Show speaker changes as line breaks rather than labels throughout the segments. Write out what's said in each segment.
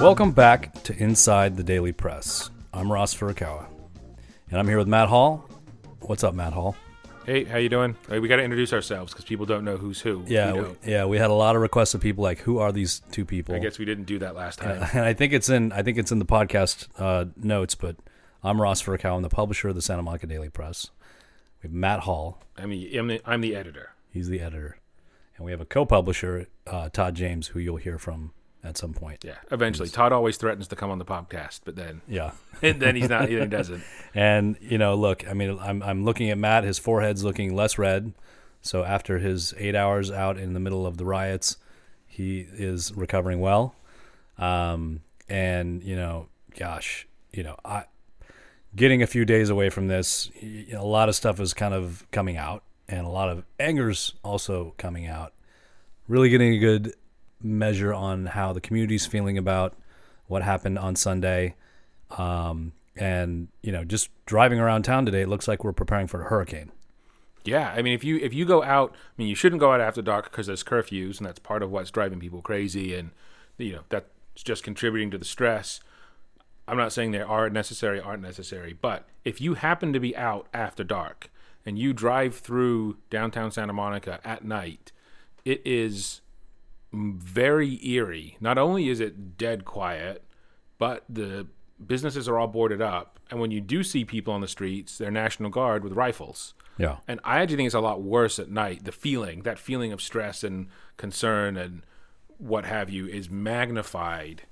Welcome back to Inside the Daily Press. I'm Ross Furukawa, and I'm here with Matt Hall. What's up, Matt Hall?
Hey, how you doing? Hey, we got to introduce ourselves because people don't know who's who.
Yeah,
We
yeah, we had a lot of requests of people like, "Who are these two people?"
I guess we didn't do that last time.
and I think it's in I think it's in the podcast uh, notes. But I'm Ross Furukawa. I'm the publisher of the Santa Monica Daily Press. We have Matt Hall.
I'm the, I'm the I'm the editor.
He's the editor, and we have a co-publisher, uh, Todd James, who you'll hear from at some point.
Yeah, eventually. Todd always threatens to come on the podcast, but then
Yeah.
And then he's not. He doesn't.
And you know, look, I mean, I'm I'm looking at Matt. His forehead's looking less red. So after his eight hours out in the middle of the riots, he is recovering well. Um, and you know, gosh, you know, I getting a few days away from this, A lot of stuff is kind of coming out, and a lot of anger's also coming out. Really getting a good measure on how the community's feeling about what happened on Sunday. Um, and you know, just driving around town today, it looks like we're preparing for a hurricane.
Yeah, I mean, if you if you go out, I mean, you shouldn't go out after dark because there's curfews, and that's part of what's driving people crazy, and you know that's just contributing to the stress. I'm not saying they are necessary, aren't necessary, but if you happen to be out after dark and you drive through downtown Santa Monica at night, it is very eerie. Not only is it dead quiet, but the businesses are all boarded up, and when you do see people on the streets, they're National Guard with rifles.
Yeah,
And I actually think it's a lot worse at night. The feeling, that feeling of stress and concern and what have you, is magnified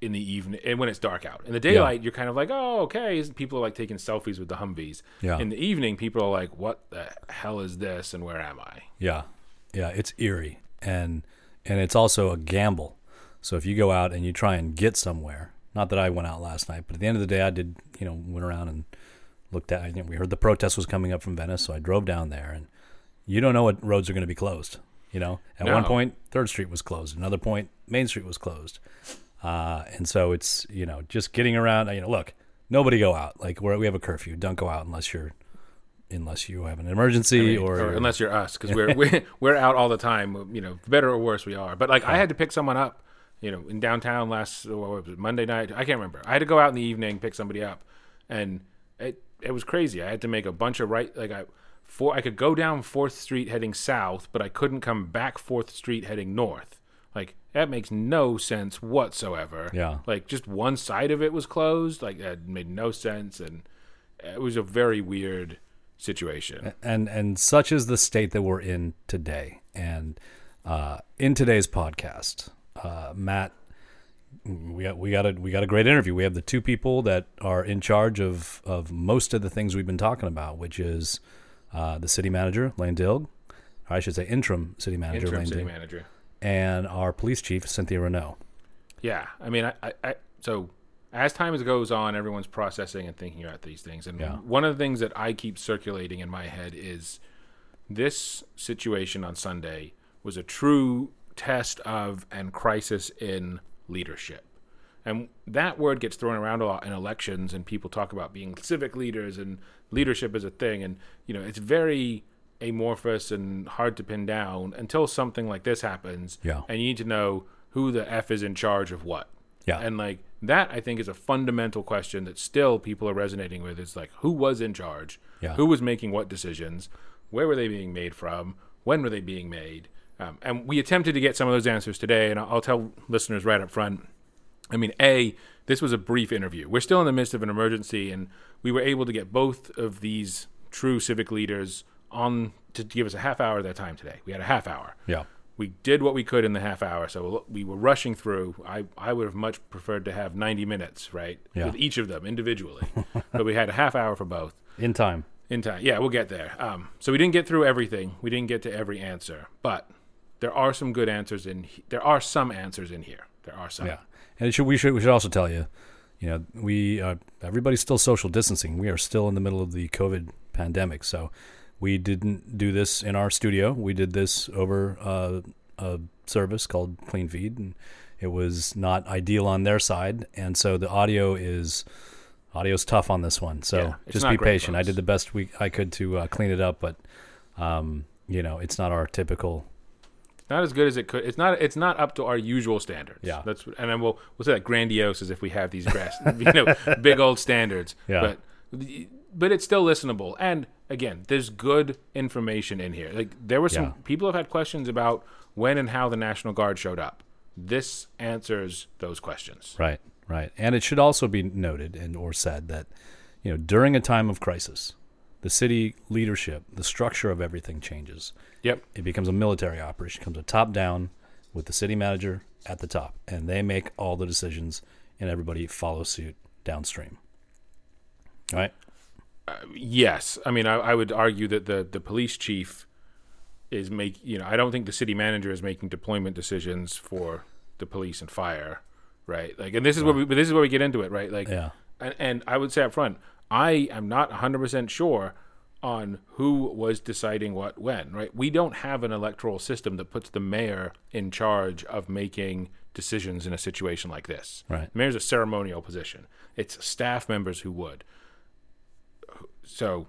in the evening and when it's dark out. In the daylight, you're kind of like, oh, okay. People are like taking selfies with the Humvees.
Yeah.
In the evening, people are like, what the hell is this and where am I?
yeah, yeah. It's eerie, and and it's also a gamble. So if you go out and you try and get somewhere, not that I went out last night, but at the end of the day, I did. You know, went around and looked at. You know, we heard the protest was coming up from Venice, so I drove down there, and you don't know what roads are going to be closed. You know, at one
No.
point, Third Street was closed. Another point, Main Street was closed. Uh, and so it's you know just getting around. You know, look, nobody go out. Like we're, we have a curfew. Don't go out unless you're unless you have an emergency or,
or unless you're us, because we're, we're we're out all the time. You know, better or worse, we are. But like, I had to pick someone up. You know, in downtown last oh, what was it, Monday night. I can't remember. I had to go out in the evening pick somebody up, and it it was crazy. I had to make a bunch of right like I. For, I could go down Fourth Street heading south, but I couldn't come back Fourth Street heading north. Like that makes no sense whatsoever.
Yeah.
Like just one side of it was closed. Like that made no sense, and it was a very weird situation.
and and such is the state that we're in today. And uh, in today's podcast, uh, Matt, we got we got a we got a great interview. We have the two people that are in charge of of most of the things we've been talking about, which is uh, the city manager Lane Dilg, or I should say interim city manager
interim
Lane
city
Dilg,
manager.
and our police chief Cynthia Renaud.
Yeah, I mean, I, I, I so as time goes on, everyone's processing and thinking about these things, and
Yeah.
one of the things that I keep circulating in my head is this situation on Sunday was a true test of and crisis in leadership. And that word gets thrown around a lot in elections, and people talk about being civic leaders and leadership is a thing. And, you know, it's very amorphous and hard to pin down until something like this happens.
Yeah.
And you need to know who the F is in charge of what.
Yeah.
And, like, that I think is a fundamental question that still people are resonating with. It's like, who was in charge?
Yeah.
Who was making what decisions? Where were they being made from? When were they being made? Um, and we attempted to get some of those answers today, and I'll, I'll tell listeners right up front. I mean, A, this was a brief interview. We're still in the midst of an emergency, and we were able to get both of these true civic leaders on to give us a half hour of their time today. We had a half hour.
Yeah.
We did what we could in the half hour, so we were rushing through. I, I would have much preferred to have 90 minutes, right,
Yeah.
with each of them individually. but we had a half hour for both.
In time.
In time. Yeah, we'll get there. Um, so we didn't get through everything. We didn't get to every answer, but there are some good answers in. he- There are some answers in here. There are some.
Yeah, and it should, we should we should also tell you, you know, we uh, everybody's still social distancing. We are still in the middle of the COVID pandemic, so we didn't do this in our studio. We did this over uh, a service called Clean Feed, and it was not ideal on their side, and so the audio is audio's tough on this one. So
Yeah,
just be patient. I did the best we I could to uh, clean it up, but um, you know, it's not our typical
not as good as it could. It's not. It's not up to our usual standards.
Yeah.
That's and then we'll we'll say that grandiose as if we have these grass, you know, big old standards.
Yeah.
But but it's still listenable. And again, there's good information in here. Like there were some
Yeah.
people have had questions about when and how the National Guard showed up. This answers those questions.
Right, right. And it should also be noted and or said that, you know, during a time of crisis, the city leadership, the structure of everything changes.
Yep.
It becomes a military operation, it becomes a top down with the city manager at the top, and they make all the decisions and everybody follows suit downstream. Right?
Yes, I mean I, I would argue that the the police chief is make you know I don't think the city manager is making deployment decisions for the police and fire, right? Like, and this is where we this is where we get into it, right? Like,
Yeah.
and, and I would say up front, I am not 100 percent sure on who was deciding what when, right? We don't have an electoral system that puts the mayor in charge of making decisions in a situation like this.
Right.
The mayor's a ceremonial position. It's staff members who would so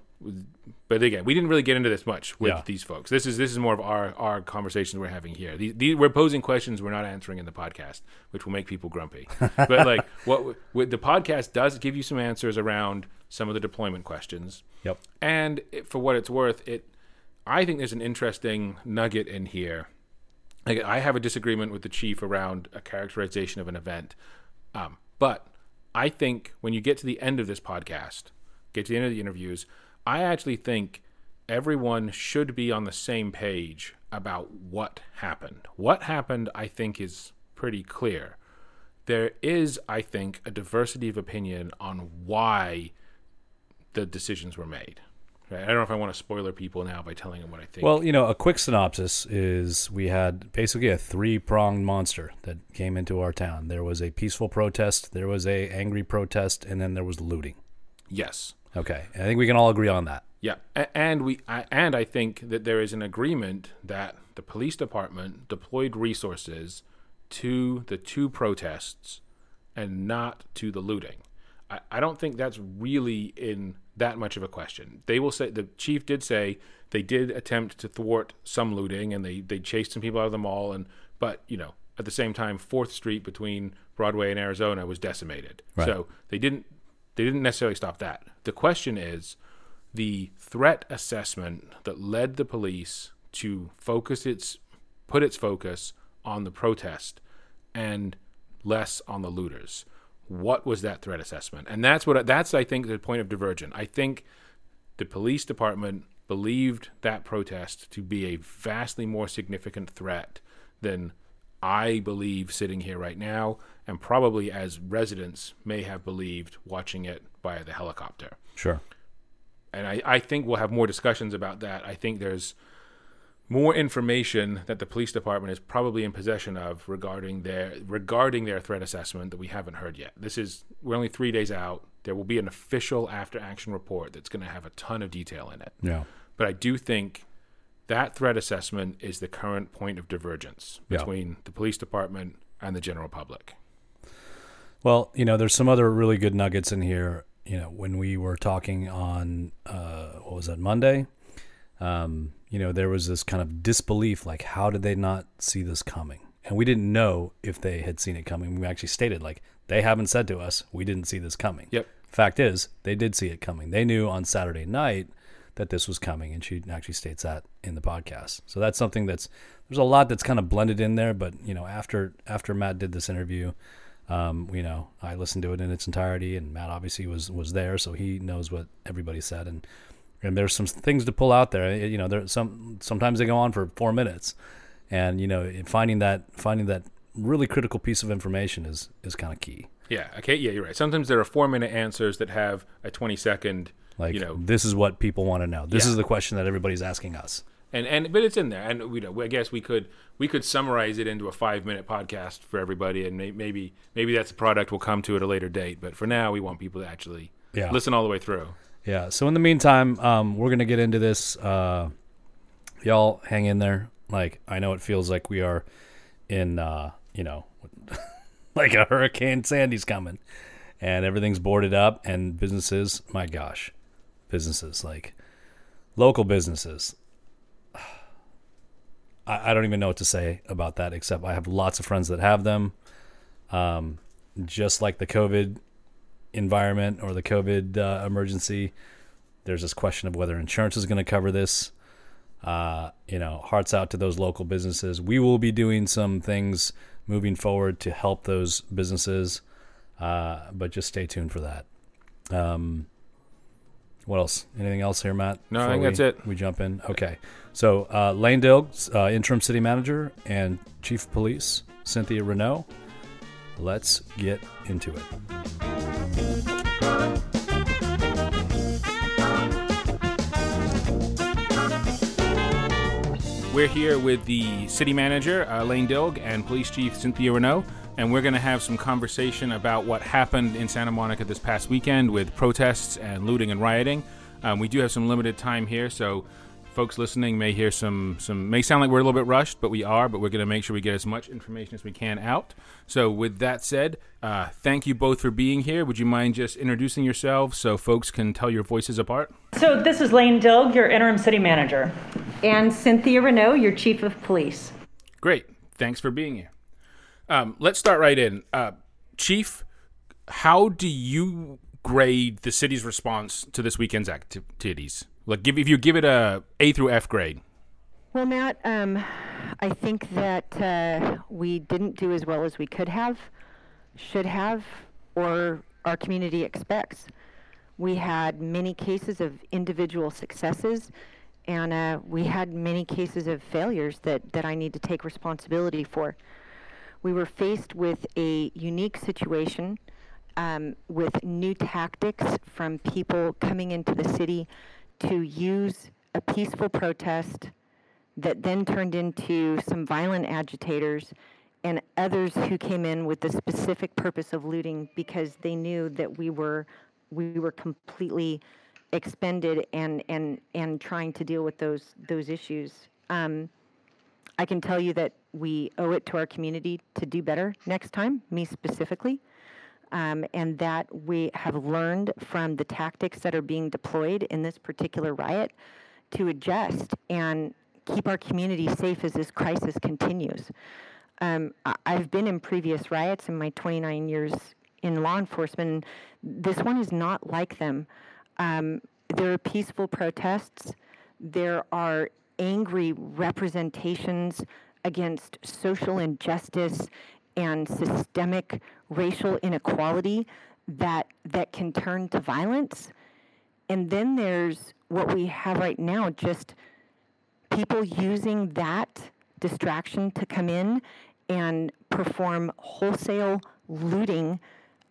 but again we didn't really get into this much with
Yeah.
these folks. This is this is more of our our conversations we're having here. These, these, we're posing questions we're not answering in the podcast which will make people grumpy. But like what, what the podcast does give you some answers around some of the deployment questions.
Yep.
and it, for what it's worth it i think there's an interesting nugget in here. Like I have a disagreement with the chief around a characterization of an event, um, but I think when you get to the end of this podcast, get to the end of the interviews, I actually think everyone should be on the same page about what happened. What happened, I think, is pretty clear. There is, I think, a diversity of opinion on why the decisions were made. I don't know if I want to spoiler people now by telling them what I think.
Well, you know, a quick synopsis is we had basically a three-pronged monster that came into our town. There was a peaceful protest, there was a angry protest, and then there was looting.
Yes.
Okay. I think we can all agree on that.
Yeah, and we and I think that there is an agreement that the police department deployed resources to the two protests and not to the looting. I, I don't think that's really in that much of a question. They will say the chief did say they did attempt to thwart some looting and they they chased some people out of the mall and but you know at the same time Fourth Street between Broadway and Arizona was decimated.
Right.
So they didn't they didn't necessarily stop that. The question is the threat assessment that led the police to focus its put its focus on the protest and less on the looters. What was that threat assessment? And that's what that's I think the point of divergence. I think the police department believed that protest to be a vastly more significant threat than I believe sitting here right now, and probably as residents may have believed watching it via the helicopter
Sure.
and I, I think we'll have more discussions about that. I think there's more information that the police department is probably in possession of regarding their regarding their threat assessment that we haven't heard yet. This is we're only three days out. There will be an official after action report that's going to have a ton of detail in it.
Yeah.
But I do think that threat assessment is the current point of divergence
Yeah.
between the police department and the general public.
Well, you know, there's some other really good nuggets in here. You know, when we were talking on uh, what was that Monday? Um, you know, there was this kind of disbelief, like, how did they not see this coming? And we didn't know if they had seen it coming. We actually stated, like, they haven't said to us, we didn't see this coming.
Yep.
Fact is, they did see it coming. They knew on Saturday night that this was coming, and she actually states that in the podcast. So that's something that's there's a lot that's kind of blended in there. But you know, after after Matt did this interview, um, you know, I listened to it in its entirety, and Matt obviously was was there, so he knows what everybody said, and and there's some things to pull out there. You know, there's some sometimes they go on for four minutes, and you know, finding that finding that really critical piece of information is is kind of key.
Yeah. Okay. Yeah, you're right. Sometimes there are four minute answers that have a 20 second.
Like,
you know,
this is what people want to know. This
Yeah.
is the question that everybody's asking us.
and and but it's in there and you know i guess we could we could summarize it into a five minute podcast for everybody and may, maybe maybe that's a product we'll come to at a later date but for now we want people to actually
Yeah.
listen all the way through
Yeah. So in the meantime, um, we're gonna get into this. Uh, y'all hang in there. Like I know it feels like we are in, uh, you know, like a hurricane. Sandy's coming, and everything's boarded up, and businesses. My gosh, businesses like local businesses. I, I don't even know what to say about that, except I have lots of friends that have them. Um, just like the COVID environment or the COVID uh, emergency, there's this question of whether insurance is going to cover this. Uh, you know, hearts out to those local businesses. We will be doing some things moving forward to help those businesses, uh, but just stay tuned for that. Um, what else? Anything else here, Matt?
No, I think
we,
that's it.
We jump in. Okay. So uh, Lane Dilg, uh, interim city manager, and chief of police Cynthia Renaud. Let's get into it.
We're here with the city manager, uh, Lane Dilg, and police chief Cynthia Renaud, and we're going to have some conversation about what happened in Santa Monica this past weekend with protests and looting and rioting. Um, we do have some limited time here, so folks listening may hear some some may sound like we're a little bit rushed, but we are. But we're going to make sure we get as much information as we can out. So, with that said, uh, thank you both for being here. Would you mind just introducing yourselves so folks can tell your voices apart?
So this is Lane Dilg, your interim city manager.
And Cynthia Renaud, your chief of police.
Great. Thanks for being here. Um, let's start right in. Uh, Chief, how do you grade the city's response to this weekend's activities? Like, give if you give it a A through F grade.
Well, Matt, um, I think that uh, we didn't do as well as we could have, should have, or our community expects. We had many cases of individual successes, and uh, we had many cases of failures that, that I need to take responsibility for. We were faced with a unique situation um, with new tactics from people coming into the city to use a peaceful protest that then turned into some violent agitators and others who came in with the specific purpose of looting because they knew that we were we were completely expended and and and trying to deal with those those issues. Um, I can tell you that we owe it to our community to do better next time, me specifically, um, and that we have learned from the tactics that are being deployed in this particular riot to adjust and keep our community safe as this crisis continues. Um, I've been in previous riots in my 29 years in law enforcement. This one is not like them. Um, there are peaceful protests. There are angry representations against social injustice and systemic racial inequality that that can turn to violence. And then there's what we have right now, just people using that distraction to come in and perform wholesale looting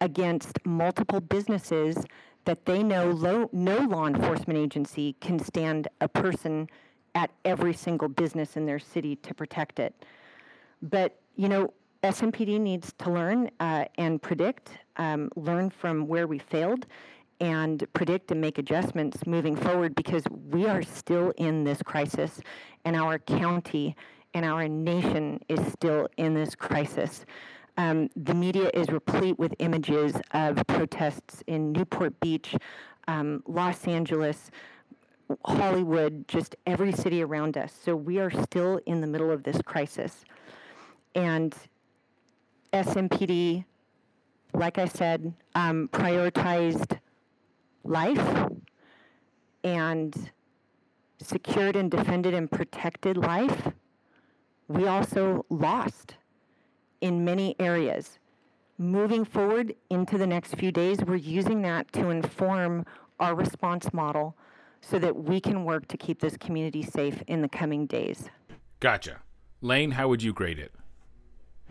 against multiple businesses that they know no law enforcement agency can stand a person at every single business in their city to protect it. But, you know, SMPD needs to learn uh, and predict, um, learn from where we failed, and predict and make adjustments moving forward because we are still in this crisis, and our county and our nation is still in this crisis. Um, the media is replete with images of protests in Newport Beach, um, Los Angeles, Hollywood, just every city around us. So we are still in the middle of this crisis. And SMPD, like I said, um, prioritized life and secured and defended and protected life. We also lost in many areas. Moving forward into the next few days, we're using that to inform our response model so that we can work to keep this community safe in the coming days.
Gotcha. Lane, how would you grade it?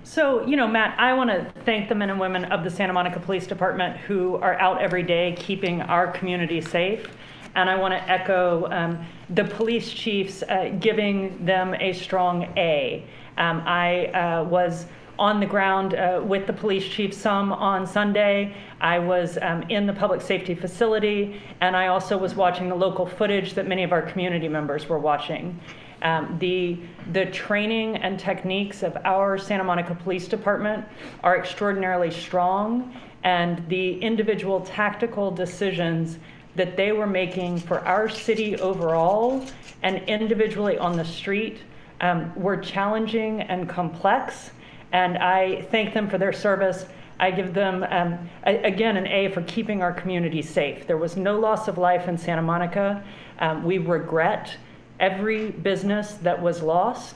So, you know, Matt, I want to thank the men and women of the Santa Monica Police Department who are out every day keeping our community safe. And I want to echo um, the police chiefs uh, giving them a strong A. Um, I uh, was on the ground uh, with the police chief some on Sunday. I was um, in the public safety facility, and I also was watching the local footage that many of our community members were watching. Um, the, the training and techniques of our Santa Monica Police Department are extraordinarily strong, and the individual tactical decisions that they were making for our city overall and individually on the street um, were challenging and complex, and I thank them for their service. I give them, um, a, again, an A for keeping our community safe. There was no loss of life in Santa Monica. Um, we regret every business that was lost,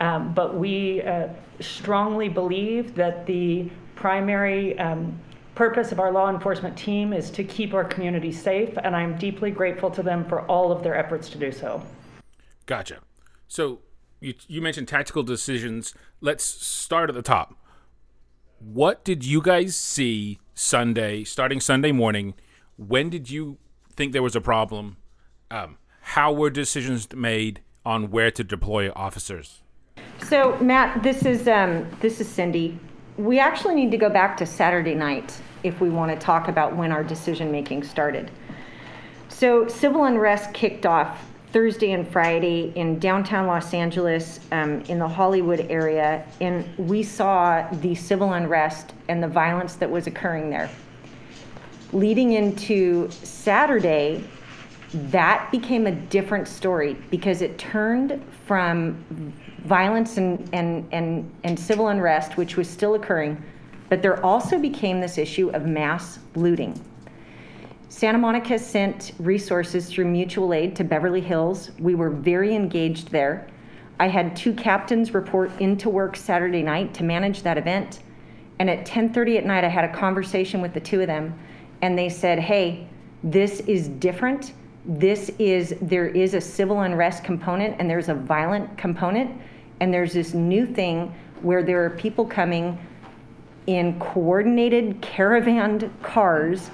um, but we uh, strongly believe that the primary um, purpose of our law enforcement team is to keep our community safe, and I'm deeply grateful to them for all of their efforts to do so.
Gotcha. So you, you mentioned tactical decisions. Let's start at the top. What did you guys see Sunday, starting Sunday morning? When did you think there was a problem? Um, how were decisions made on where to deploy officers?
So, Matt, this is um, this is Cindy. We actually need to go back to Saturday night if we want to talk about when our decision making started. So, civil unrest kicked off Thursday and Friday in downtown Los Angeles, um, in the Hollywood area, and we saw the civil unrest and the violence that was occurring there. Leading into Saturday, that became a different story because it turned from violence and, and, and, and civil unrest, which was still occurring, but there also became this issue of mass looting. Santa Monica sent resources through mutual aid to Beverly Hills. We were very engaged there. I had two captains report into work Saturday night to manage that event. And at 10:30 at night I had a conversation with the two of them and they said, "Hey, this is different. This is there is a civil unrest component and there's a violent component and there's this new thing where there are people coming in coordinated caravan cars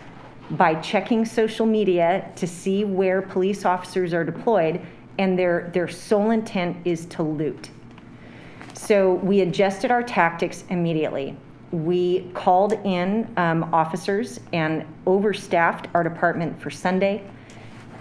by checking social media to see where police officers are deployed, and their, their sole intent is to loot. So we adjusted our tactics immediately. We called in um, officers and overstaffed our department for Sunday,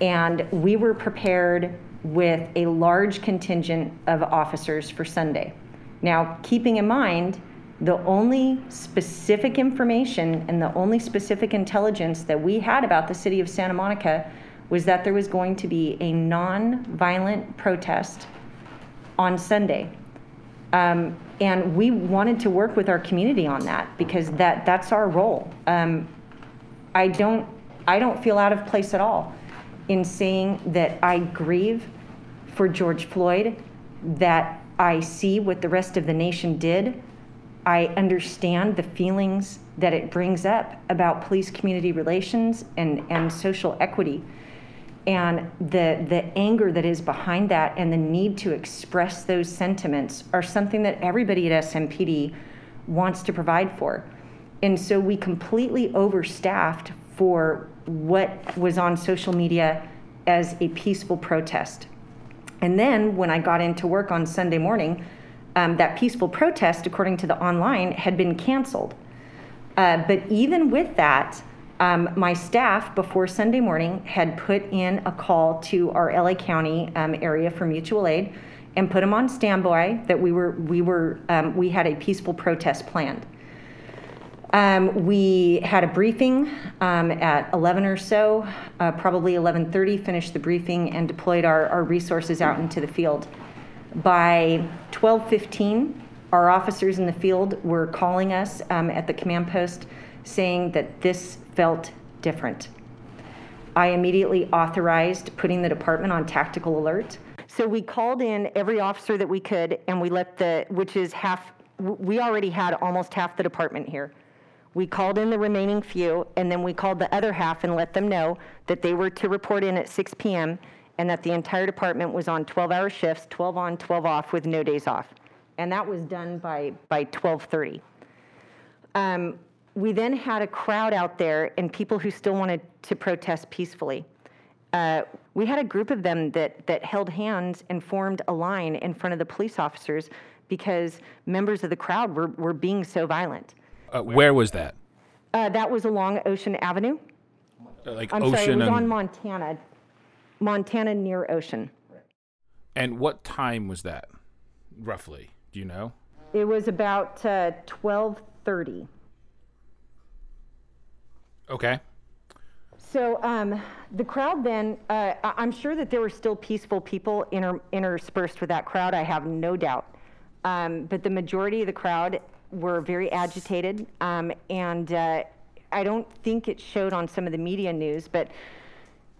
and we were prepared with a large contingent of officers for Sunday. Now, keeping in mind, the only specific information and the only specific intelligence that we had about the city of Santa Monica was that there was going to be a non-violent protest on Sunday. Um, and we wanted to work with our community on that because that, that's our role. Um, I don't, I don't feel out of place at all in saying that I grieve for George Floyd, that I see what the rest of the nation did, I understand the feelings that it brings up about police community relations and, and social equity and the, the anger that is behind that and the need to express those sentiments are something that everybody at SMPD wants to provide for. And so we completely overstaffed for what was on social media as a peaceful protest. And then when I got into work on Sunday morning, um, that peaceful protest, according to the online, had been canceled. Uh, but even with that, um, my staff before Sunday morning had put in a call to our LA County um, area for mutual aid and put them on standby that we were we were um, we had a peaceful protest planned. Um, we had a briefing um, at 11 or so, uh, probably 11:30. Finished the briefing and deployed our, our resources out into the field. By 12:15, our officers in the field were calling us um, at the command post saying that this felt different. I immediately authorized putting the department on tactical alert. So we called in every officer that we could, and we let the, which is half, we already had almost half the department here. We called in the remaining few, and then we called the other half and let them know that they were to report in at 6 p.m and that the entire department was on 12-hour shifts, 12 on, 12 off, with no days off. And that was done by, by 12:30. Um, we then had a crowd out there and people who still wanted to protest peacefully. Uh, we had a group of them that, that held hands and formed a line in front of the police officers because members of the crowd were, were being so violent.
Uh, where was that?
Uh, that was along Ocean Avenue.
Uh, like
I'm
Ocean
sorry, it was
and
on Montana, Montana near Ocean.
and what time was that, roughly? Do you know?
It was about uh, 12:30.
Okay.
So um, the crowd then, uh, I'm sure that there were still peaceful people inter- interspersed with that crowd, I have no doubt. Um, but the majority of the crowd were very agitated, um, and uh, I don't think it showed on some of the media news, but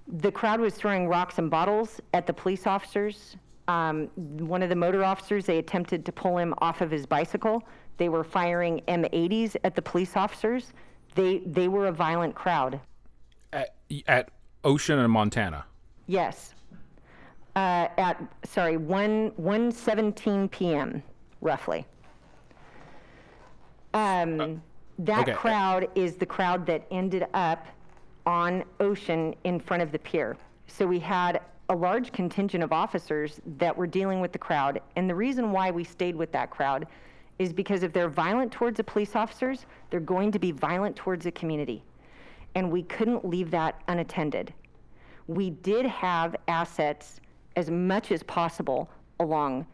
the crowd was throwing rocks and bottles at the police officers. Um, one of the motor officers, they attempted to pull him off of his bicycle. They were firing M80s at the police officers. They, they were a violent crowd.
At, at Ocean and Montana.
Yes. Uh, at, sorry, 1, 1:17 PM, roughly. Um, that
okay.
crowd is the crowd that ended up on Ocean in front of the pier. So we had a large contingent of officers that were dealing with the crowd. And the reason why we stayed with that crowd is because if they're violent towards the police officers, they're going to be violent towards the community. And we couldn't leave that unattended we did have assets as much as possible along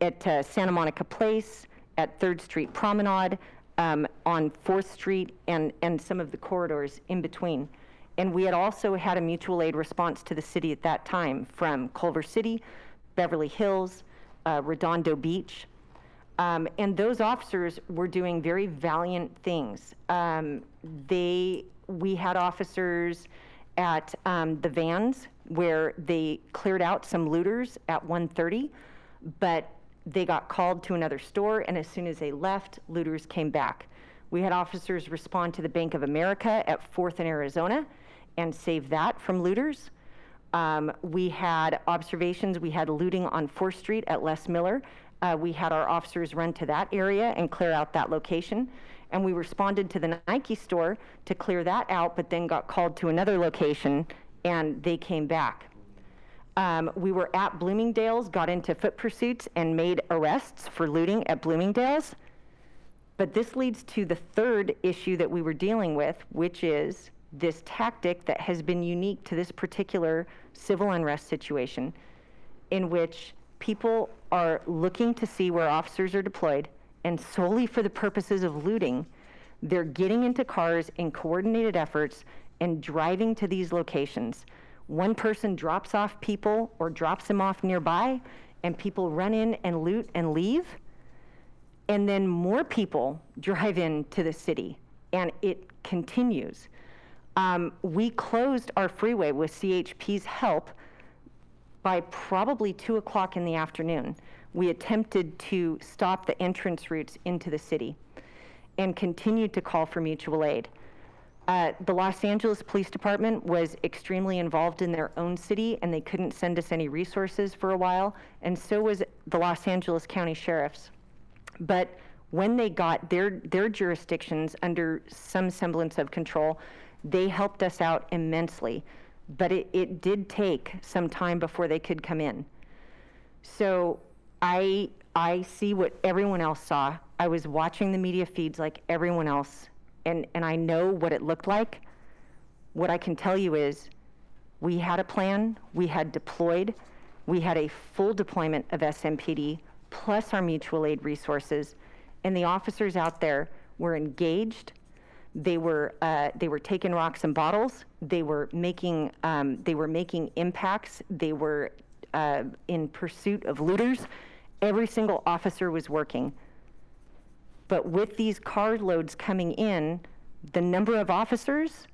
at uh, Santa Monica Place, at Third Street Promenade, um, on Fourth Street, and, and some of the corridors in between. And we had also had a mutual aid response to the city at that time from Culver City, Beverly Hills, uh, Redondo Beach. Um, and those officers were doing very valiant things. Um, they, we had officers at um, the vans where they cleared out some looters at 1:30, but they got called to another store, and as soon as they left, looters came back. We had officers respond to the Bank of America at 4th and Arizona and save that from looters. Um, we had observations. We had looting on 4th Street at Les Miller. Uh, we had our officers run to that area and clear out that location. And we responded to the Nike store to clear that out, but then got called to another location and they came back. Um, we were at Bloomingdale's, got into foot pursuits, and made arrests for looting at Bloomingdale's. But this leads to the third issue that we were dealing with, which is this tactic that has been unique to this particular civil unrest situation, in which people are looking to see where officers are deployed, and solely for the purposes of looting, they're getting into cars in coordinated efforts and driving to these locations. One person drops off people or drops them off nearby, and people run in and loot and leave and then more people drive into the city, and it continues. Um, we closed our freeway with CHP's help by probably 2 o'clock in the afternoon. We attempted to stop the entrance routes into the city and continued to call for mutual aid. Uh, the Los Angeles Police Department was extremely involved in their own city, and they couldn't send us any resources for a while, and so was the Los Angeles County Sheriffs. But when they got their, their jurisdictions under some semblance of control, they helped us out immensely. But it, it did take some time before they could come in. So I, I see what everyone else saw. I was watching the media feeds like everyone else, and, and I know what it looked like. What I can tell you is we had a plan, we had deployed, we had a full deployment of SMPD plus our mutual aid resources, and the officers out there were engaged. They were uh, they were taking rocks and bottles. They were making um, they were making impacts. They were uh, in pursuit of looters. Every single officer was working. But with these car loads coming in, the number of officers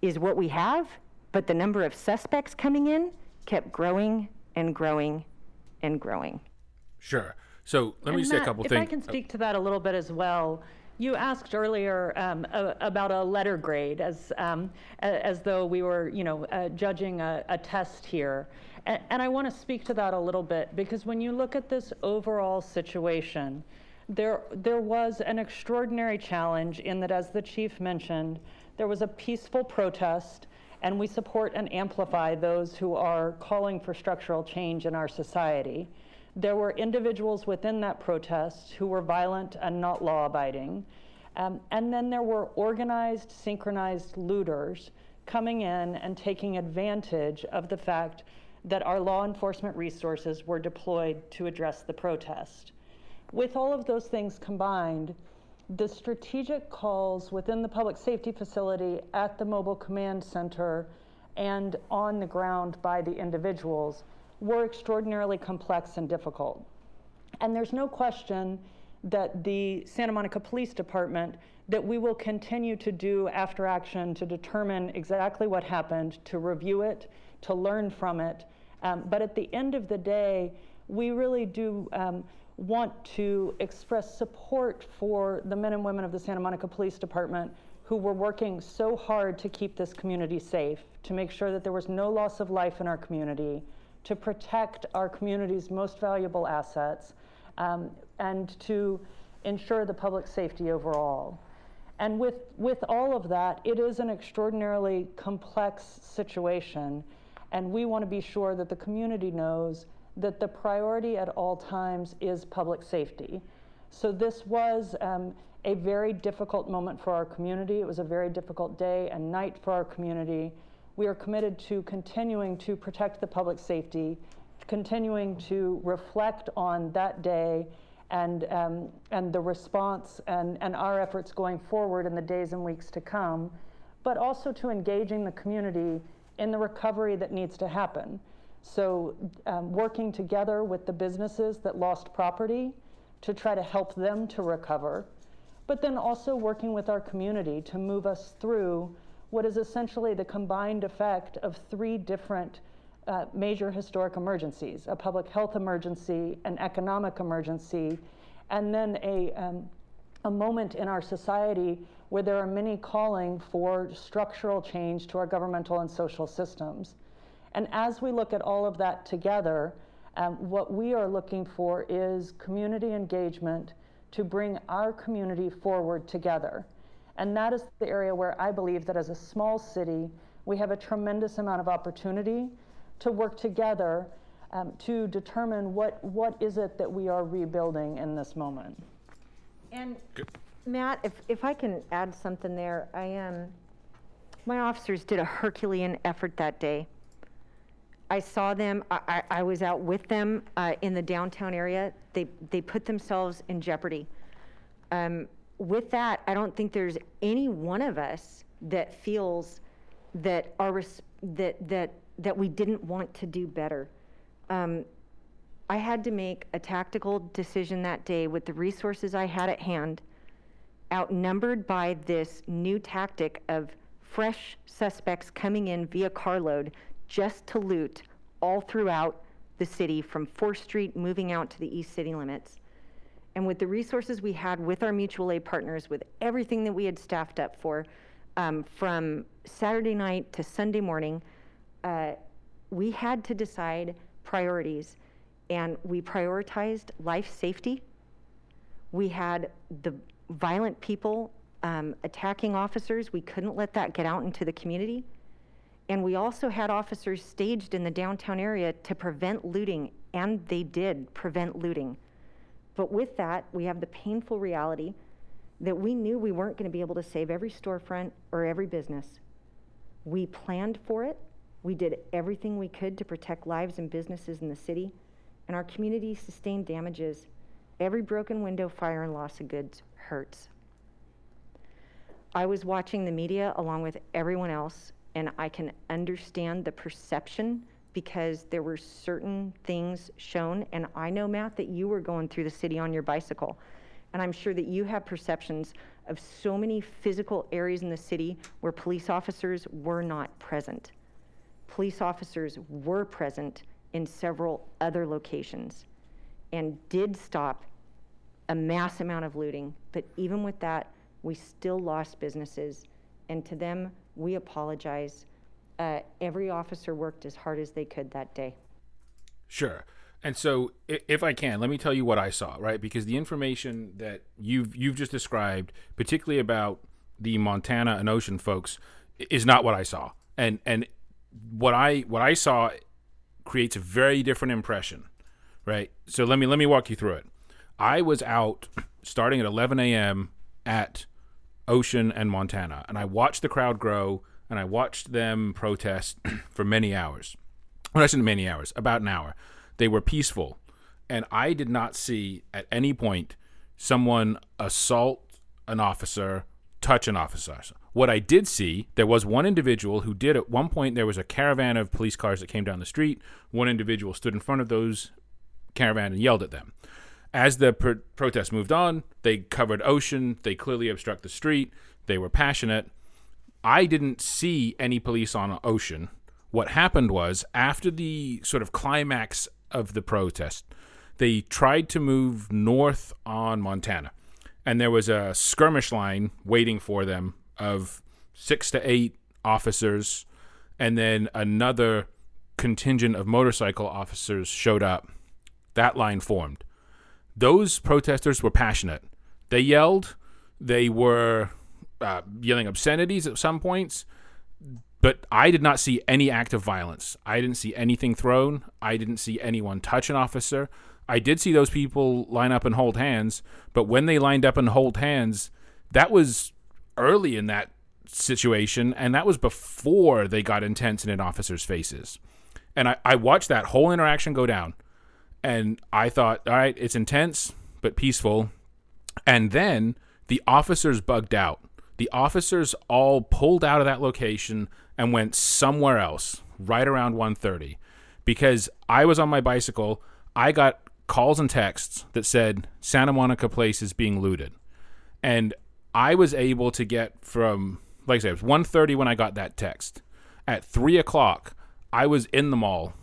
is what we have, but the number of suspects coming in kept growing and growing and growing.
Sure. So let me
And
say a couple
if
things.
If I can speak to that a little bit as well. You asked earlier um, a- about a letter grade, as um, a- as though we were, you know, uh, judging a, a test here, and, and I want to speak to that a little bit because when you look at this overall situation, there there was an extraordinary challenge in that, as the chief mentioned, there was a peaceful protest, and we support and amplify those who are calling for structural change in our society. There were individuals within that protest who were violent and not law abiding. Um, and then there were organized, synchronized looters coming in and taking advantage of the fact that our law enforcement resources were deployed to address the protest. With all of those things combined, the strategic calls within the public safety facility at the mobile command center and on the ground by the individuals were extraordinarily complex and difficult. And there's no question that the Santa Monica Police Department that we will continue to do after action to determine exactly what happened, to review it, to learn from it. Um, but at the end of the day, we really do um, want to express support for the men and women of the Santa Monica Police Department who were working so hard to keep this community safe, to make sure that there was no loss of life in our community, to protect our community's most valuable assets, um, and to ensure the public safety overall. And with, with all of that, it is an extraordinarily complex situation, and we want to be sure that the community knows that the priority at all times is public safety. So this was um, a very difficult moment for our community. It was a very difficult day and night for our community. We are committed to continuing to protect the public safety, continuing to reflect on that day and, um, and the response and, and our efforts going forward in the days and weeks to come, but also to engaging the community in the recovery that needs to happen. So, um, working together with the businesses that lost property to try to help them to recover, but then also working with our community to move us through what is essentially the combined effect of three different uh, major historic emergencies a public health emergency, an economic emergency, and then a, um, a moment in our society where there are many calling for structural change to our governmental and social systems. And as we look at all of that together, um, what we are looking for is community engagement to bring our community forward together. And that is the area where I believe that as a small city, we have a tremendous amount of opportunity to work together um, to determine what, what is it that we are rebuilding in this moment.
And Matt, if, if I can add something there, I am. Um, my officers did a Herculean effort that day. I saw them. I, I, I was out with them uh, in the downtown area. They they put themselves in jeopardy. Um, with that, I don't think there's any one of us that feels that our that that that we didn't want to do better. Um, I had to make a tactical decision that day with the resources I had at hand, outnumbered by this new tactic of fresh suspects coming in via carload just to loot all throughout the city from 4th Street moving out to the east city limits. And with the resources we had with our mutual aid partners, with everything that we had staffed up for, um, from Saturday night to Sunday morning, uh, we had to decide priorities. And we prioritized life safety. We had the violent people um, attacking officers. We couldn't let that get out into the community. And we also had officers staged in the downtown area to prevent looting, and they did prevent looting. But with that, we have the painful reality that we knew we weren't going to be able to save every storefront or every business. We planned for it, we did everything we could to protect lives and businesses in the city, and our community sustained damages. Every broken window, fire, and loss of goods hurts. I was watching the media along with everyone else, and I can understand the perception because there were certain things shown. And I know, Matt, that you were going through the city on your bicycle. And I'm sure that you have perceptions of so many physical areas in the city where police officers were not present police officers were present in several other locations and did stop a mass amount of looting. But even with that, we still lost businesses. And to them, we apologize. Uh, every officer worked as hard as they could that day.
Sure. And so, if I can, let me tell you what I saw, right? Because the information that you've you've just described, particularly about the Montana and Ocean folks, is not what I saw. And and what I what I saw creates a very different impression, right? So let me let me walk you through it. I was out starting at 11 a.m. at Ocean and Montana, and I watched the crowd grow, and I watched them protest for many hours. Well, I many hours, about an hour. They were peaceful, and I did not see at any point someone assault an officer touch an officer. What I did see, there was one individual who did at one point, there was a caravan of police cars that came down the street. One individual stood in front of those caravan and yelled at them. As the pr- protest moved on, they covered Ocean. They clearly obstruct the street. They were passionate. I didn't see any police on Ocean. What happened was, after the sort of climax of the protest, they tried to move north on Montana. And there was a skirmish line waiting for them of six to eight officers. And then another contingent of motorcycle officers showed up. That line formed. Those protesters were passionate. They yelled. They were uh, yelling obscenities at some points, but I did not see any act of violence. I didn't see anything thrown. I didn't see anyone touch an officer. I did see those people line up and hold hands, but when they lined up and hold hands, that was early in that situation, and that was before they got intense in an officer's faces. And I, I watched that whole interaction go down, and I thought, all right, it's intense but peaceful. And then the officers bugged out. The officers all pulled out of that location and went somewhere else right around 1:30 because I was on my bicycle. I got calls and texts that said Santa Monica Place is being looted, and I was able to get from like I said, it was 1:30 when I got that text. At three o'clock, I was in the mall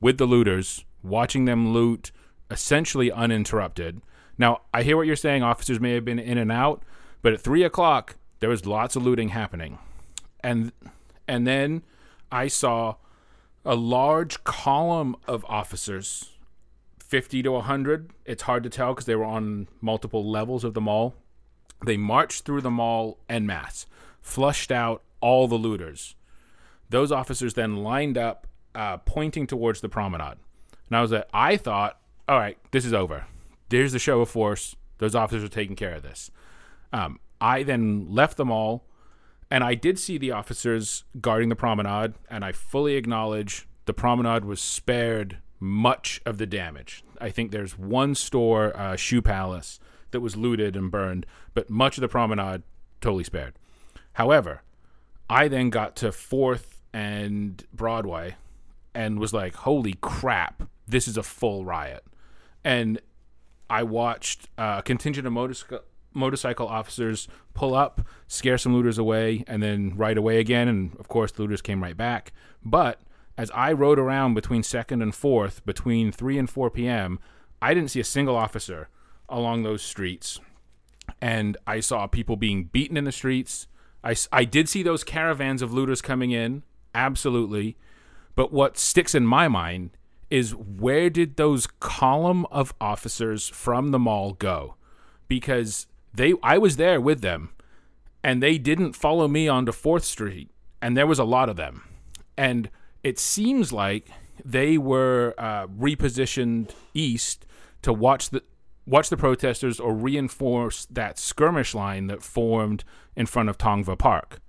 with the looters, watching them loot, essentially uninterrupted. Now I hear what you're saying. Officers may have been in and out, but at three o'clock there was lots of looting happening, and and then I saw a large column of officers 50 to 100. It's hard to tell because they were on multiple levels of the mall. They marched through the mall en masse, flushed out all the looters. Those officers then lined up, uh, pointing towards the promenade. And I was like, I thought, all right, this is over. There's the show of force. Those officers are taking care of this. Um, I then left the mall, and I did see the officers guarding the promenade, and I fully acknowledge the promenade was spared much of the damage. I think there's one store, uh, Shoe Palace, that was looted and burned, but much of the promenade totally spared. However, I then got to Fourth and Broadway and was like, "Holy crap! This is a full riot." And I watched uh, a contingent of motorcycle motorcycle officers pull up, scare some looters away, and then ride away again. And of course, the looters came right back. But as I rode around between second and fourth, between 3 and 4 p.m., I didn't see a single officer along those streets. And I saw people being beaten in the streets. I, I did see those caravans of looters coming in, absolutely. But what sticks in my mind is where did those column of officers from the mall go? Because they I was there with them and they didn't follow me onto 4th Street and there was a lot of them. And it seems like they were uh, repositioned east to watch the watch the protesters or reinforce that skirmish line that formed in front of Tongva Park.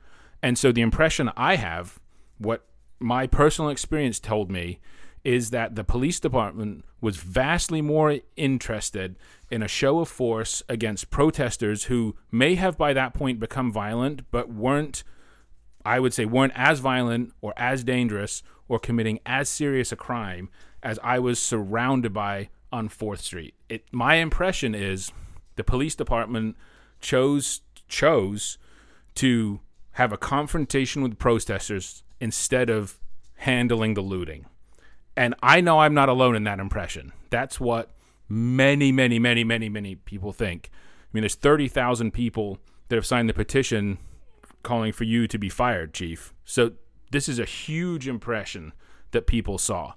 And so the impression I have, what my personal experience told me, is that the police department was vastly more interested in a show of force against protesters who may have by that point become violent, but weren't I would say weren't as violent or as dangerous or committing as serious a crime as I was surrounded by on 4th Street. It my impression is the police department chose chose to have a confrontation with protesters instead of handling the looting. And I know I'm not alone in that impression. That's what many, many, many, many, many people think. I mean, there's 30,000 people that have signed the petition calling for you to be fired, Chief. So this is a huge impression that people saw.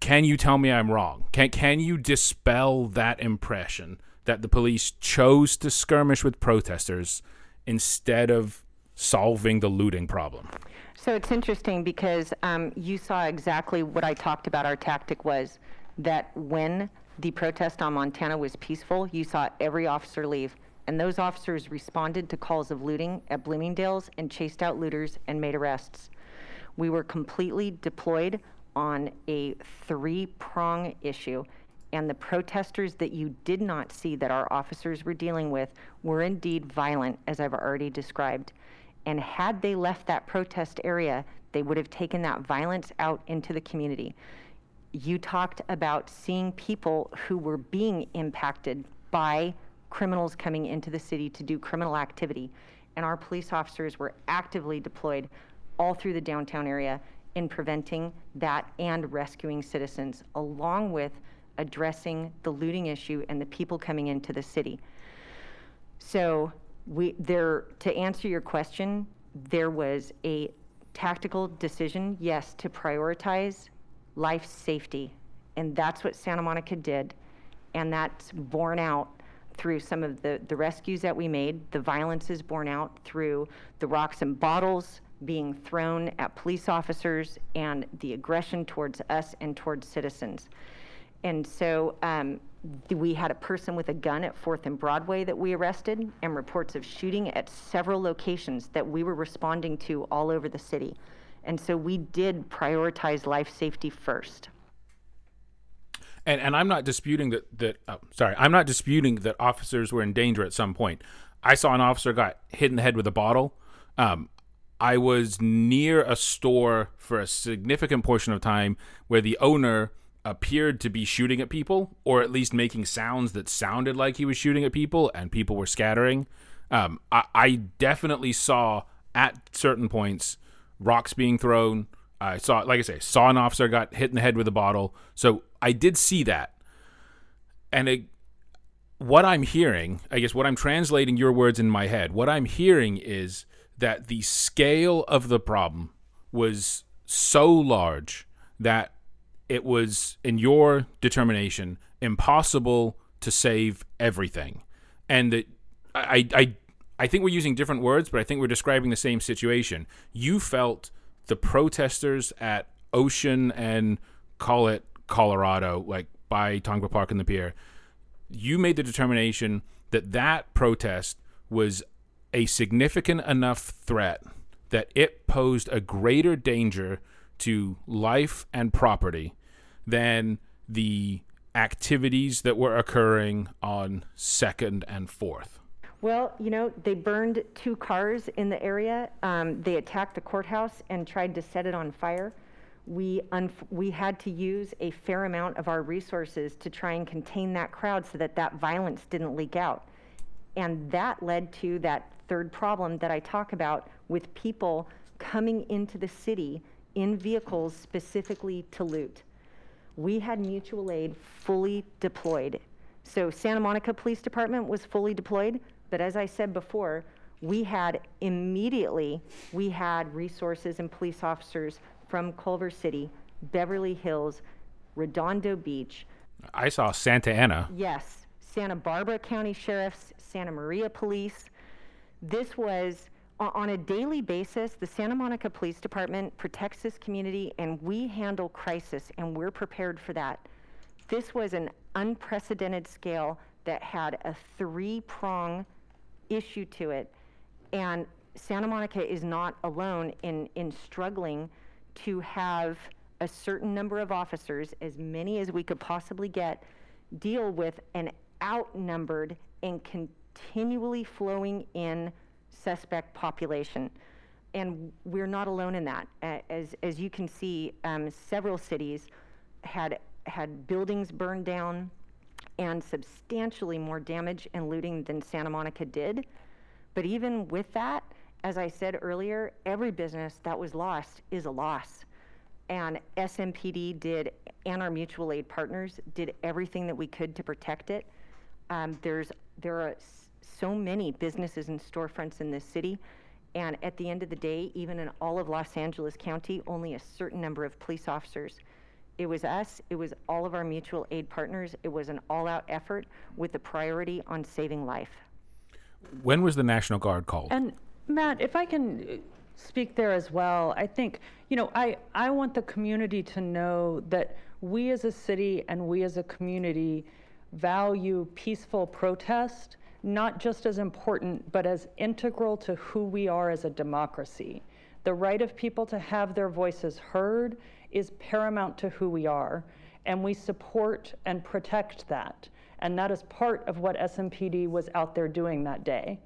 Can you tell me I'm wrong? Can can you dispel that impression that the police chose to skirmish with protesters instead of solving the looting problem?
So it's interesting because um, you saw exactly what I talked about. Our tactic was that when the protest on Montana was peaceful, you saw every officer leave and those officers responded to calls of looting at Bloomingdale's and chased out looters and made arrests. We were completely deployed on a three prong issue. And the protesters that you did not see that our officers were dealing with were indeed violent, as I've already described. And had they left that protest area, they would have taken that violence out into the community. You talked about seeing people who were being impacted by criminals coming into the city to do criminal activity. And our police officers were actively deployed all through the downtown area in preventing that and rescuing citizens, along with addressing the looting issue and the people coming into the city. So we there to answer your question, there was a tactical decision, yes, to prioritize life safety. And that's what Santa Monica did. And that's borne out through some of the, the rescues that we made. The violence is borne out through the rocks and bottles being thrown at police officers and the aggression towards us and towards citizens. And so um, we had a person with a gun at 4th and Broadway that we arrested, and reports of shooting at several locations that we were responding to all over the city. And so we did prioritize life safety first.
And and I'm not disputing that that oh, sorry, I'm not disputing that officers were in danger at some point. I saw an officer got hit in the head with a bottle. Um, I was near a store for a significant portion of time where the owner appeared to be shooting at people, or at least making sounds that sounded like he was shooting at people, and people were scattering. Um, I, I definitely saw at certain points rocks being thrown. I saw, like I say, saw an officer got hit in the head with a bottle. So I did see that, and it, what I'm hearing, I guess, what I'm translating your words in my head. What I'm hearing is that the scale of the problem was so large that it was, in your determination, impossible to save everything, and that I, I, I think we're using different words, but I think we're describing the same situation. You felt the protesters at Ocean and call it Colorado, like by Tongva Park and the pier. You made the determination that that protest was a significant enough threat that it posed a greater danger to life and property than the activities that were occurring on 2nd and 4th.
Well, you know, they burned two cars in the area. Um, they attacked the courthouse and tried to set it on fire. We, we had to use a fair amount of our resources to try and contain that crowd so that that violence didn't leak out. And that led to that third problem that I talk about with people coming into the city in vehicles specifically to loot. We had mutual aid fully deployed. So Santa Monica Police Department was fully deployed, but as I said before, we had immediately, we had resources and police officers from Culver City, Beverly Hills, Redondo Beach.
I saw Santa Ana.
Yes, Santa Barbara County Sheriffs, Santa Maria Police, this was on a daily basis, the Santa Monica Police Department protects this community and we handle crisis and we're prepared for that. This was an unprecedented scale that had a three prong issue to it. And Santa Monica is not alone in, in struggling to have a certain number of officers, as many as we could possibly get, deal with an outnumbered and continually flowing in suspect population. And we're not alone in that. As, as you can see, um, several cities had, had buildings burned down and substantially more damage and looting than Santa Monica did. But even with that, as I said earlier, every business that was lost is a loss. And SMPD did, and our mutual aid partners did everything that we could to protect it. Um, there's, there are so many businesses and storefronts in this city. And at the end of the day, even in all of Los Angeles County, only a certain number of police officers. It was us, it was all of our mutual aid partners. It was an all out effort with the priority on saving life.
When was the National Guard called?
And Matt, if I can uh, speak there as well, I think, you know, I, I want the community to know that we as a city and we as a community value peaceful protest not just as important, but as integral to who we are as a democracy. The right of people to have their voices heard is paramount to who we are. and we support and protect that. And that is part of what SMPD was out there doing that day.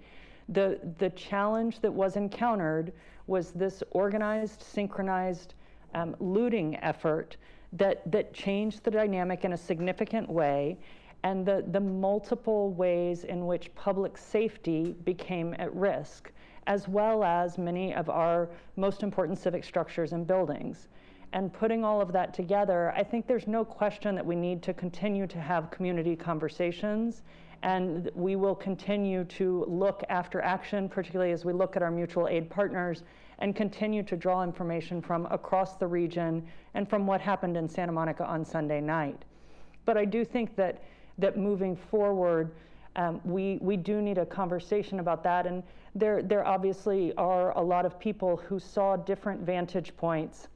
The, the challenge that was encountered was this organized, synchronized um, looting effort that, that changed the dynamic in a significant way and the, the multiple ways in which public safety became at risk, as well as many of our most important civic structures and buildings. And putting all of that together, I think there's no question that we need to continue to have community conversations. And we will continue to look after action, particularly as we look at our mutual aid partners and continue to draw information from across the region and from what happened in Santa Monica on Sunday night. But I do think that that moving forward, um, we, we do need a conversation about that. And there, there obviously are a lot of people who saw different vantage points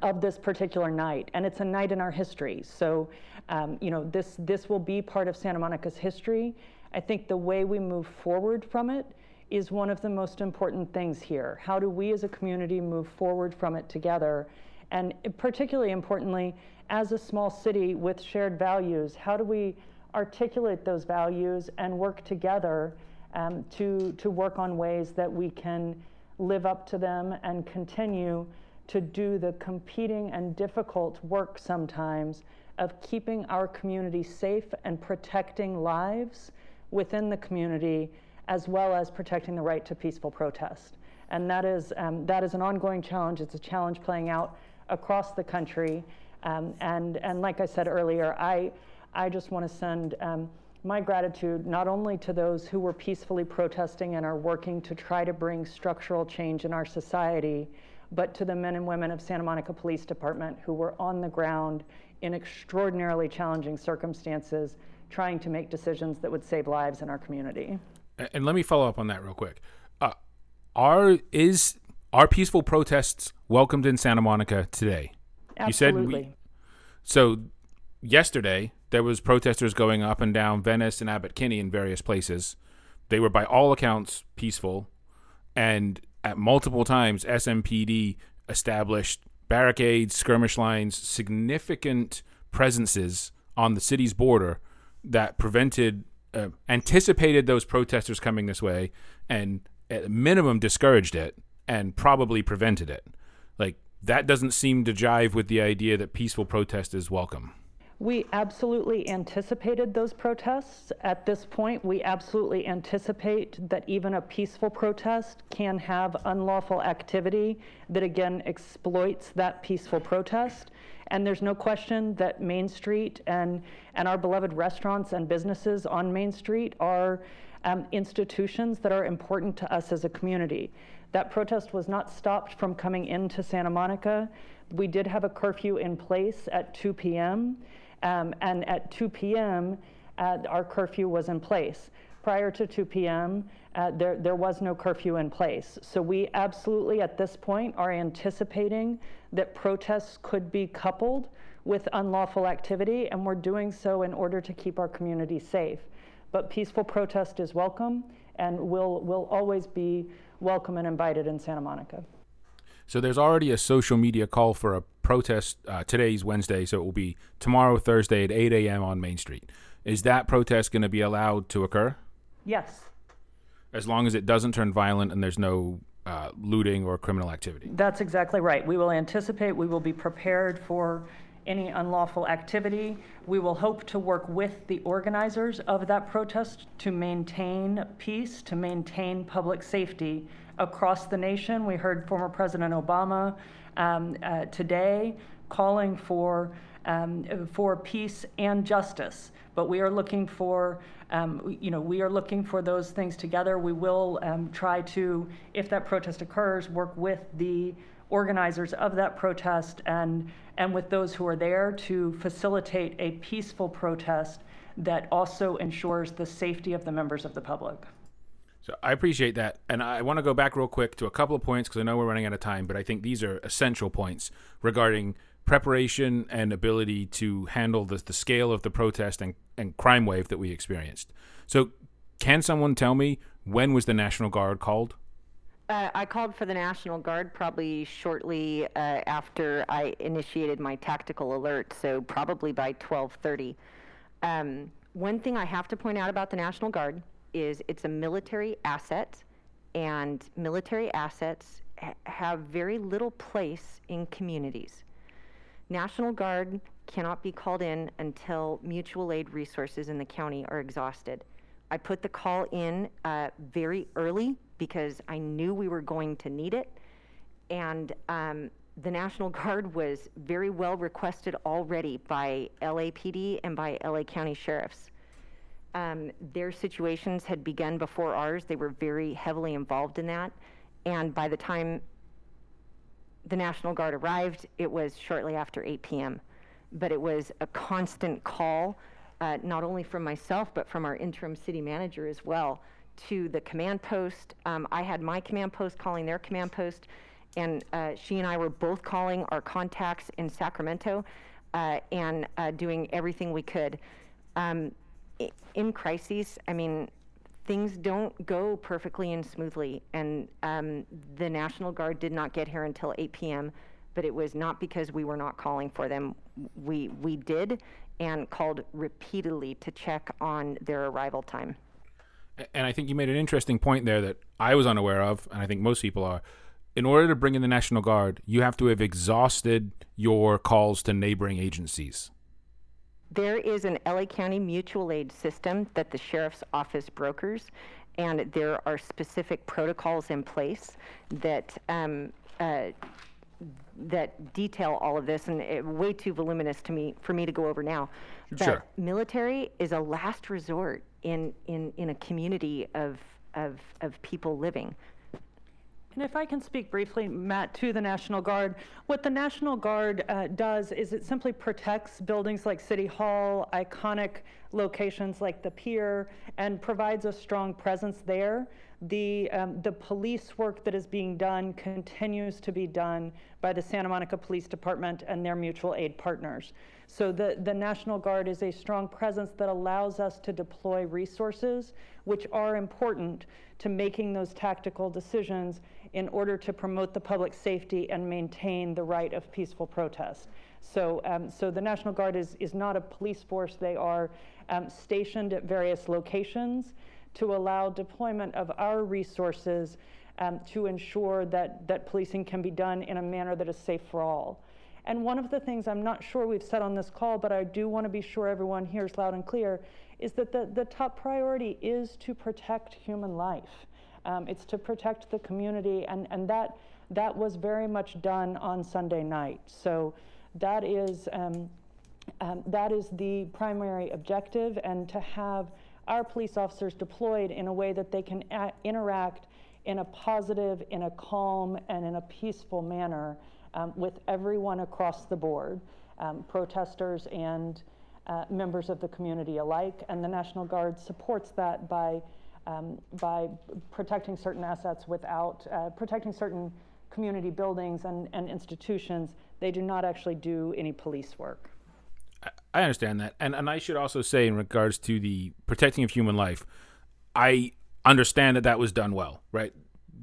of this particular night, and it's a night in our history. So, um, you know, this this will be part of Santa Monica's history. I think the way we move forward from it is one of the most important things here. How do we as a community move forward from it together? And particularly importantly, as a small city with shared values, how do we articulate those values and work together um, to, to work on ways that we can live up to them and continue to do the competing and difficult work sometimes of keeping our community safe and protecting lives within the community as well as protecting the right to peaceful protest. And that is, um, that is an ongoing challenge. It's a challenge playing out across the country. Um, and, and like I said earlier, I, I just want to send um, my gratitude not only to those who were peacefully protesting and are working to try to bring structural change in our society, but to the men and women of Santa Monica Police Department who were on the ground in extraordinarily challenging circumstances trying to make decisions that would save lives in our community.
And let me follow up on that real quick. Uh, are is are peaceful protests welcomed in Santa Monica today?
Absolutely.
You said we, so yesterday there was protesters going up and down Venice and Abbot Kinney in various places. They were by all accounts peaceful and at multiple times SMPD established barricades, skirmish lines, significant presences on the city's border that prevented uh, anticipated those protesters coming this way and at minimum discouraged it and probably prevented it. Like that doesn't seem to jive with the idea that peaceful protest is welcome.
We absolutely anticipated those protests. At this point, we absolutely anticipate that even a peaceful protest can have unlawful activity that again exploits that peaceful protest. And there's no question that Main Street and, and our beloved restaurants and businesses on Main Street are um, institutions that are important to us as a community. That protest was not stopped from coming into Santa Monica. We did have a curfew in place at 2 p.m. Um, and at 2 p.m., uh, our curfew was in place. Prior to 2 p.m., uh, there, there was no curfew in place. So we absolutely, at this point, are anticipating that protests could be coupled with unlawful activity, and we're doing so in order to keep our community safe. But peaceful protest is welcome and will, will always be welcome and invited in Santa Monica.
So there's already a social media call for a protest. Uh, today's Wednesday, so it will be tomorrow, Thursday at 8 a.m. on Main Street. Is that protest going to be allowed to occur?
Yes.
As long as it doesn't turn violent and there's no uh, looting or criminal activity.
That's exactly right. We will anticipate, we will be prepared for any unlawful activity. We will hope to work with the organizers of that protest to maintain peace, to maintain public safety across the nation. We heard former President Obama um, uh, today calling for um, for peace and justice. But we are looking for, um, you know, we are looking for those things together. We will um, try to, if that protest occurs, work with the organizers of that protest and and with those who are there to facilitate a peaceful protest that also ensures the safety of the members of the public.
So I appreciate that. And I want to go back real quick to a couple of points because I know we're running out of time, but I think these are essential points regarding preparation and ability to handle the, the scale of the protest and, and crime wave that we experienced. So, can someone tell me when was the National Guard called?
Uh, I called for the National Guard probably shortly uh, after I initiated my tactical alert, so probably by 12:30. Um, one thing I have to point out about the National Guard is it's a military asset, and military assets ha- have very little place in communities. National Guard cannot be called in until mutual aid resources in the county are exhausted. I put the call in uh, very early because I knew we were going to need it. And um, the National Guard was very well requested already by LAPD and by LA County Sheriffs. Um, their situations had begun before ours. They were very heavily involved in that. And by the time the National Guard arrived, it was shortly after 8 p.m. But it was a constant call, uh, not only from myself, but from our interim city manager as well, to the command post. Um, I had my command post calling their command post, and uh, she and I were both calling our contacts in Sacramento uh, and uh, doing everything we could. Um, in crises, I mean, things don't go perfectly and smoothly. And um, the National Guard did not get here until 8 p.m., but it was not because we were not calling for them. We, we did and called repeatedly to check on their arrival time.
And I think you made an interesting point there that I was unaware of, and I think most people are. In order to bring in the National Guard, you have to have exhausted your calls to neighboring agencies.
There is an LA County mutual aid system that the sheriff's office brokers, and there are specific protocols in place that um, uh, that detail all of this, and it, way too voluminous to me for me to go over now. But
Sure.
military is a last resort in in in a community of of of people living.
And if I can speak briefly, Matt, to the National Guard, what the National Guard uh, does is it simply protects buildings like City Hall, iconic locations like the pier, and provides a strong presence there. The, um, the police work that is being done continues to be done by the Santa Monica Police Department and their mutual aid partners. So the, the National Guard is a strong presence that allows us to deploy resources, which are important to making those tactical decisions in order to promote the public safety and maintain the right of peaceful protest. So, um, so the National Guard is, is not a police force. They are um, stationed at various locations to allow deployment of our resources um, to ensure that, that policing can be done in a manner that is safe for all. And one of the things I'm not sure we've said on this call, but I do want to be sure everyone hears loud and clear, is that the, the top priority is to protect human life. Um, it's to protect the community, and, and that, that was very much done on Sunday night. So that is, um, um, that is the primary objective, and to have our police officers deployed in a way that they can a- interact in a positive, in a calm, and in a peaceful manner um, with everyone across the board, um, protesters and uh, members of the community alike. And the National Guard supports that by, um, by protecting certain assets without, uh, protecting certain community buildings and, and institutions. They do not actually do any police work.
I understand that, and and I should also say in regards to the protecting of human life, I understand that that was done well, right?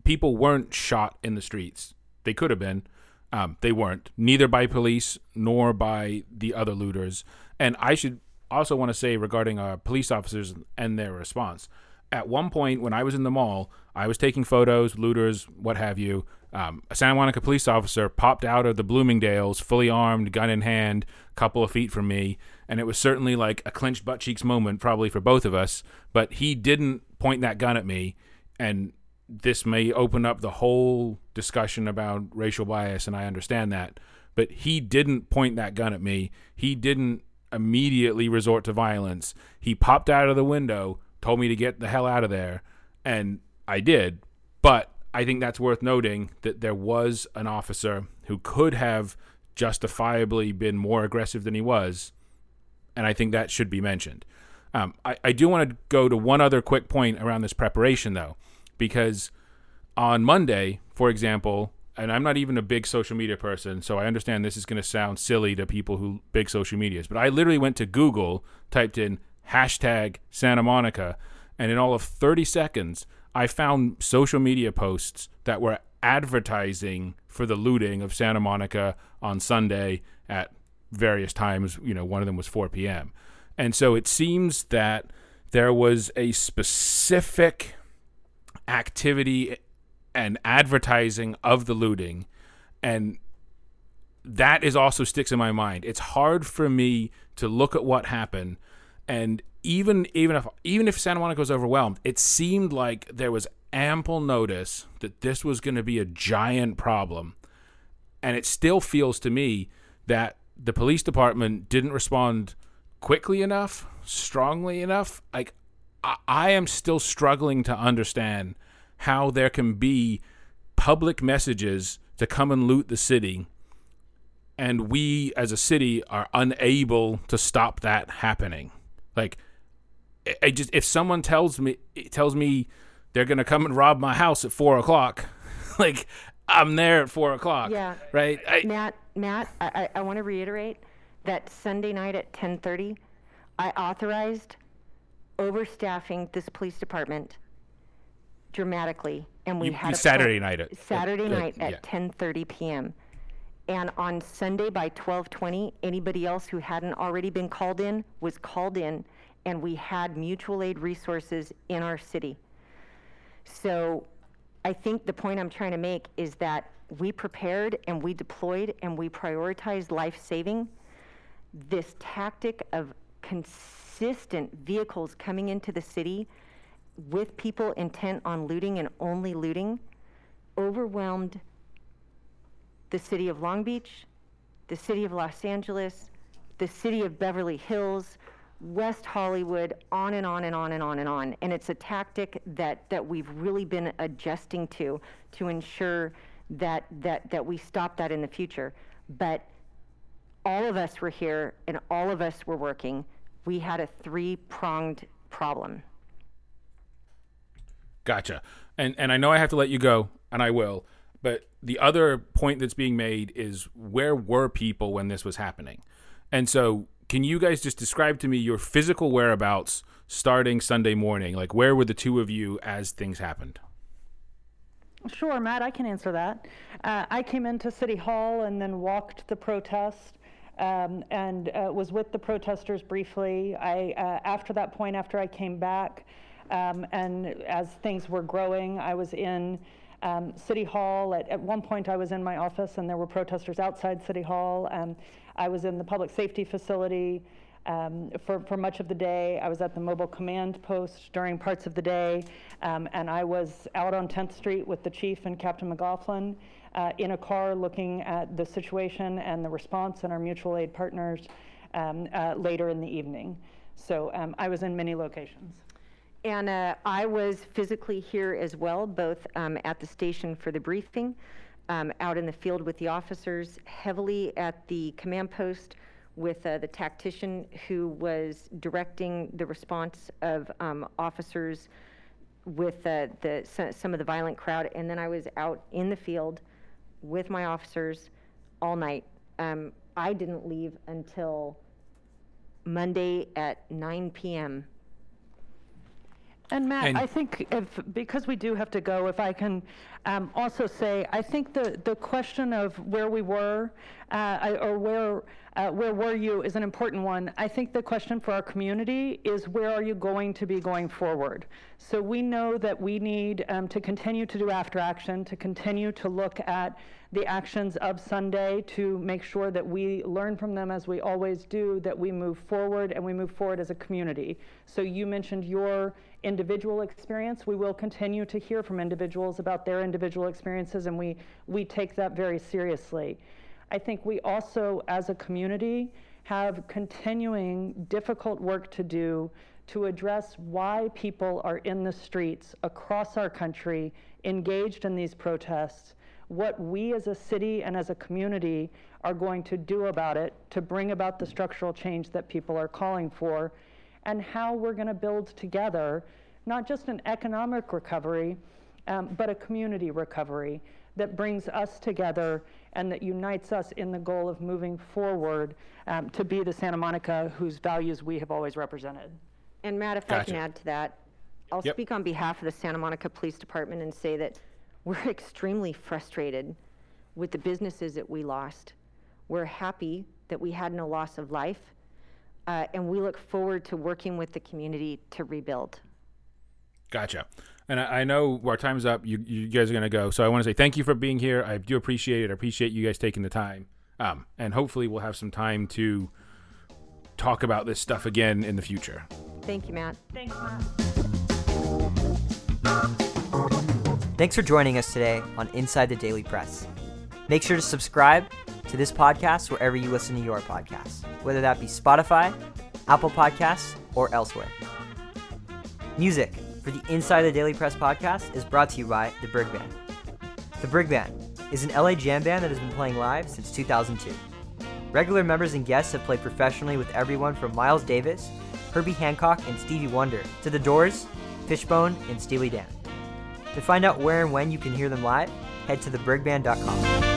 People weren't shot in the streets. They could have been. Um, they weren't, neither by police nor by the other looters. And I should also want to say regarding our police officers and their response. At one point, when I was in the mall, I was taking photos, looters, what have you. Um, a Santa Monica police officer popped out of the Bloomingdale's, fully armed, gun in hand, couple of feet from me, and it was certainly like a clenched butt cheeks moment, probably for both of us. But he didn't point that gun at me, and this may open up the whole discussion about racial bias, and I understand that. But he didn't point that gun at me. He didn't immediately resort to violence. He popped out of the window, told me to get the hell out of there, and I did. But I think that's worth noting that there was an officer who could have justifiably been more aggressive than he was, and I think that should be mentioned. Um, I, I do want to go to one other quick point around this preparation, though, because on Monday, for example, and I'm not even a big social media person, so I understand this is going to sound silly to people who big social medias, but I literally went to Google, typed in hashtag Santa Monica, and in all of 30 seconds, I found social media posts that were advertising for the looting of Santa Monica on Sunday at various times. You know, one of them was 4 p.m. And so it seems that there was a specific activity and advertising of the looting. And that is also sticks in my mind. It's hard for me to look at what happened and even even if even if Santa Monica was overwhelmed, it seemed like there was ample notice that this was going to be a giant problem. And it still feels to me that the police department didn't respond quickly enough, strongly enough. Like I, I am still struggling to understand how there can be public messages to come and loot the city and we as a city are unable to stop that happening. Like I just if someone tells me tells me they're gonna come and rob my house at four o'clock, like I'm there at four o'clock.
Yeah.
Right. I,
Matt, Matt, I, I, I want to reiterate that Sunday night at 10:30, I authorized overstaffing this police department dramatically, and we
You-
had
you
a
Saturday night at-
Saturday
at-
night
yeah.
at 10:30 p.m. And on Sunday by 12:20, anybody else who hadn't already been called in was called in, and we had mutual aid resources in our city. So I think the point I'm trying to make is that we prepared and we deployed and we prioritized life saving. This tactic of consistent vehicles coming into the city with people intent on looting and only looting overwhelmed the city of Long Beach, the city of Los Angeles, the city of Beverly Hills, West Hollywood, on and on and on and on and on. And it's a tactic that, that we've really been adjusting to to ensure that, that, that we stop that in the future. But all of us were here and all of us were working. We had a three pronged problem.
Gotcha. And and I know I have to let you go, and I will. But the other point that's being made is where were people when this was happening? And so, can you guys just describe to me your physical whereabouts starting Sunday morning? Like, where were the two of you as things happened?
Sure, Matt, I can answer that. Uh, I came into City Hall and then walked the protest um, and uh, was with the protesters briefly. I, uh, after that point, after I came back, um, and as things were growing, I was in um, City Hall. At, at one point, I was in my office, and there were protesters outside City Hall. Um, I was in the public safety facility um, for, for much of the day. I was at the mobile command post during parts of the day, um, and I was out on 10th Street with the chief and Captain McLaughlin uh, in a car looking at the situation and the response and our mutual aid partners um, uh, later in the evening. So um, I was in many locations.
And I was physically here as well, both um, at the station for the briefing, um, out in the field with the officers, heavily at the command post with uh, the tactician who was directing the response of um, officers with uh, the, some of the violent crowd. And then I was out in the field with my officers all night. Um, I didn't leave until Monday at 9 p.m.
And Matt,
And-
I think if, because we do have to go, if I can um, also say, I think the, the question of where we were, uh, I- or where, uh, where were you is an important one. I think the question for our community is where are you going to be going forward? So we know that we need um, to continue to do after action, to continue to look at the actions of Sunday to make sure that we learn from them as we always do, that we move forward and we move forward as a community. So you mentioned your individual experience. We will continue to hear from individuals about their individual experiences, and we, we take that very seriously. I think we also, as a community, have continuing difficult work to do to address why people are in the streets across our country engaged in these protests, what we as a city and as a community are going to do about it to bring about the structural change that people are calling for, and how we're going to build together not just an economic recovery, um, but a community recovery that brings us together and that unites us in the goal of moving forward um, to be the Santa Monica whose values we have always represented.
And Matt, if I can add to that, I'll
Yep.
speak on behalf of the Santa Monica Police Department and say that we're extremely frustrated with the businesses that we lost. We're happy that we had no loss of life, uh, and we look forward to working with the community to rebuild.
Gotcha. And I, I know our time's up. You, you guys are going to go. So I want to say thank you for being here. I do appreciate it. I appreciate you guys taking the time. Um, and hopefully we'll have some time to talk about this stuff again in the future.
Thank you, Matt.
Thanks, Matt.
Thanks for joining us today on Inside the Daily Press. Make sure to subscribe to this podcast wherever you listen to your podcasts, whether that be Spotify, Apple Podcasts, or elsewhere. Music for the Inside the Daily Press podcast is brought to you by The Brig Band. The Brig Band is an LA jam band that has been playing live since 2002. Regular members and guests have played professionally with everyone from Miles Davis, Herbie Hancock, and Stevie Wonder to The Doors, Fishbone, and Steely Dan. To find out where and when you can hear them live, head to thebrigband.com.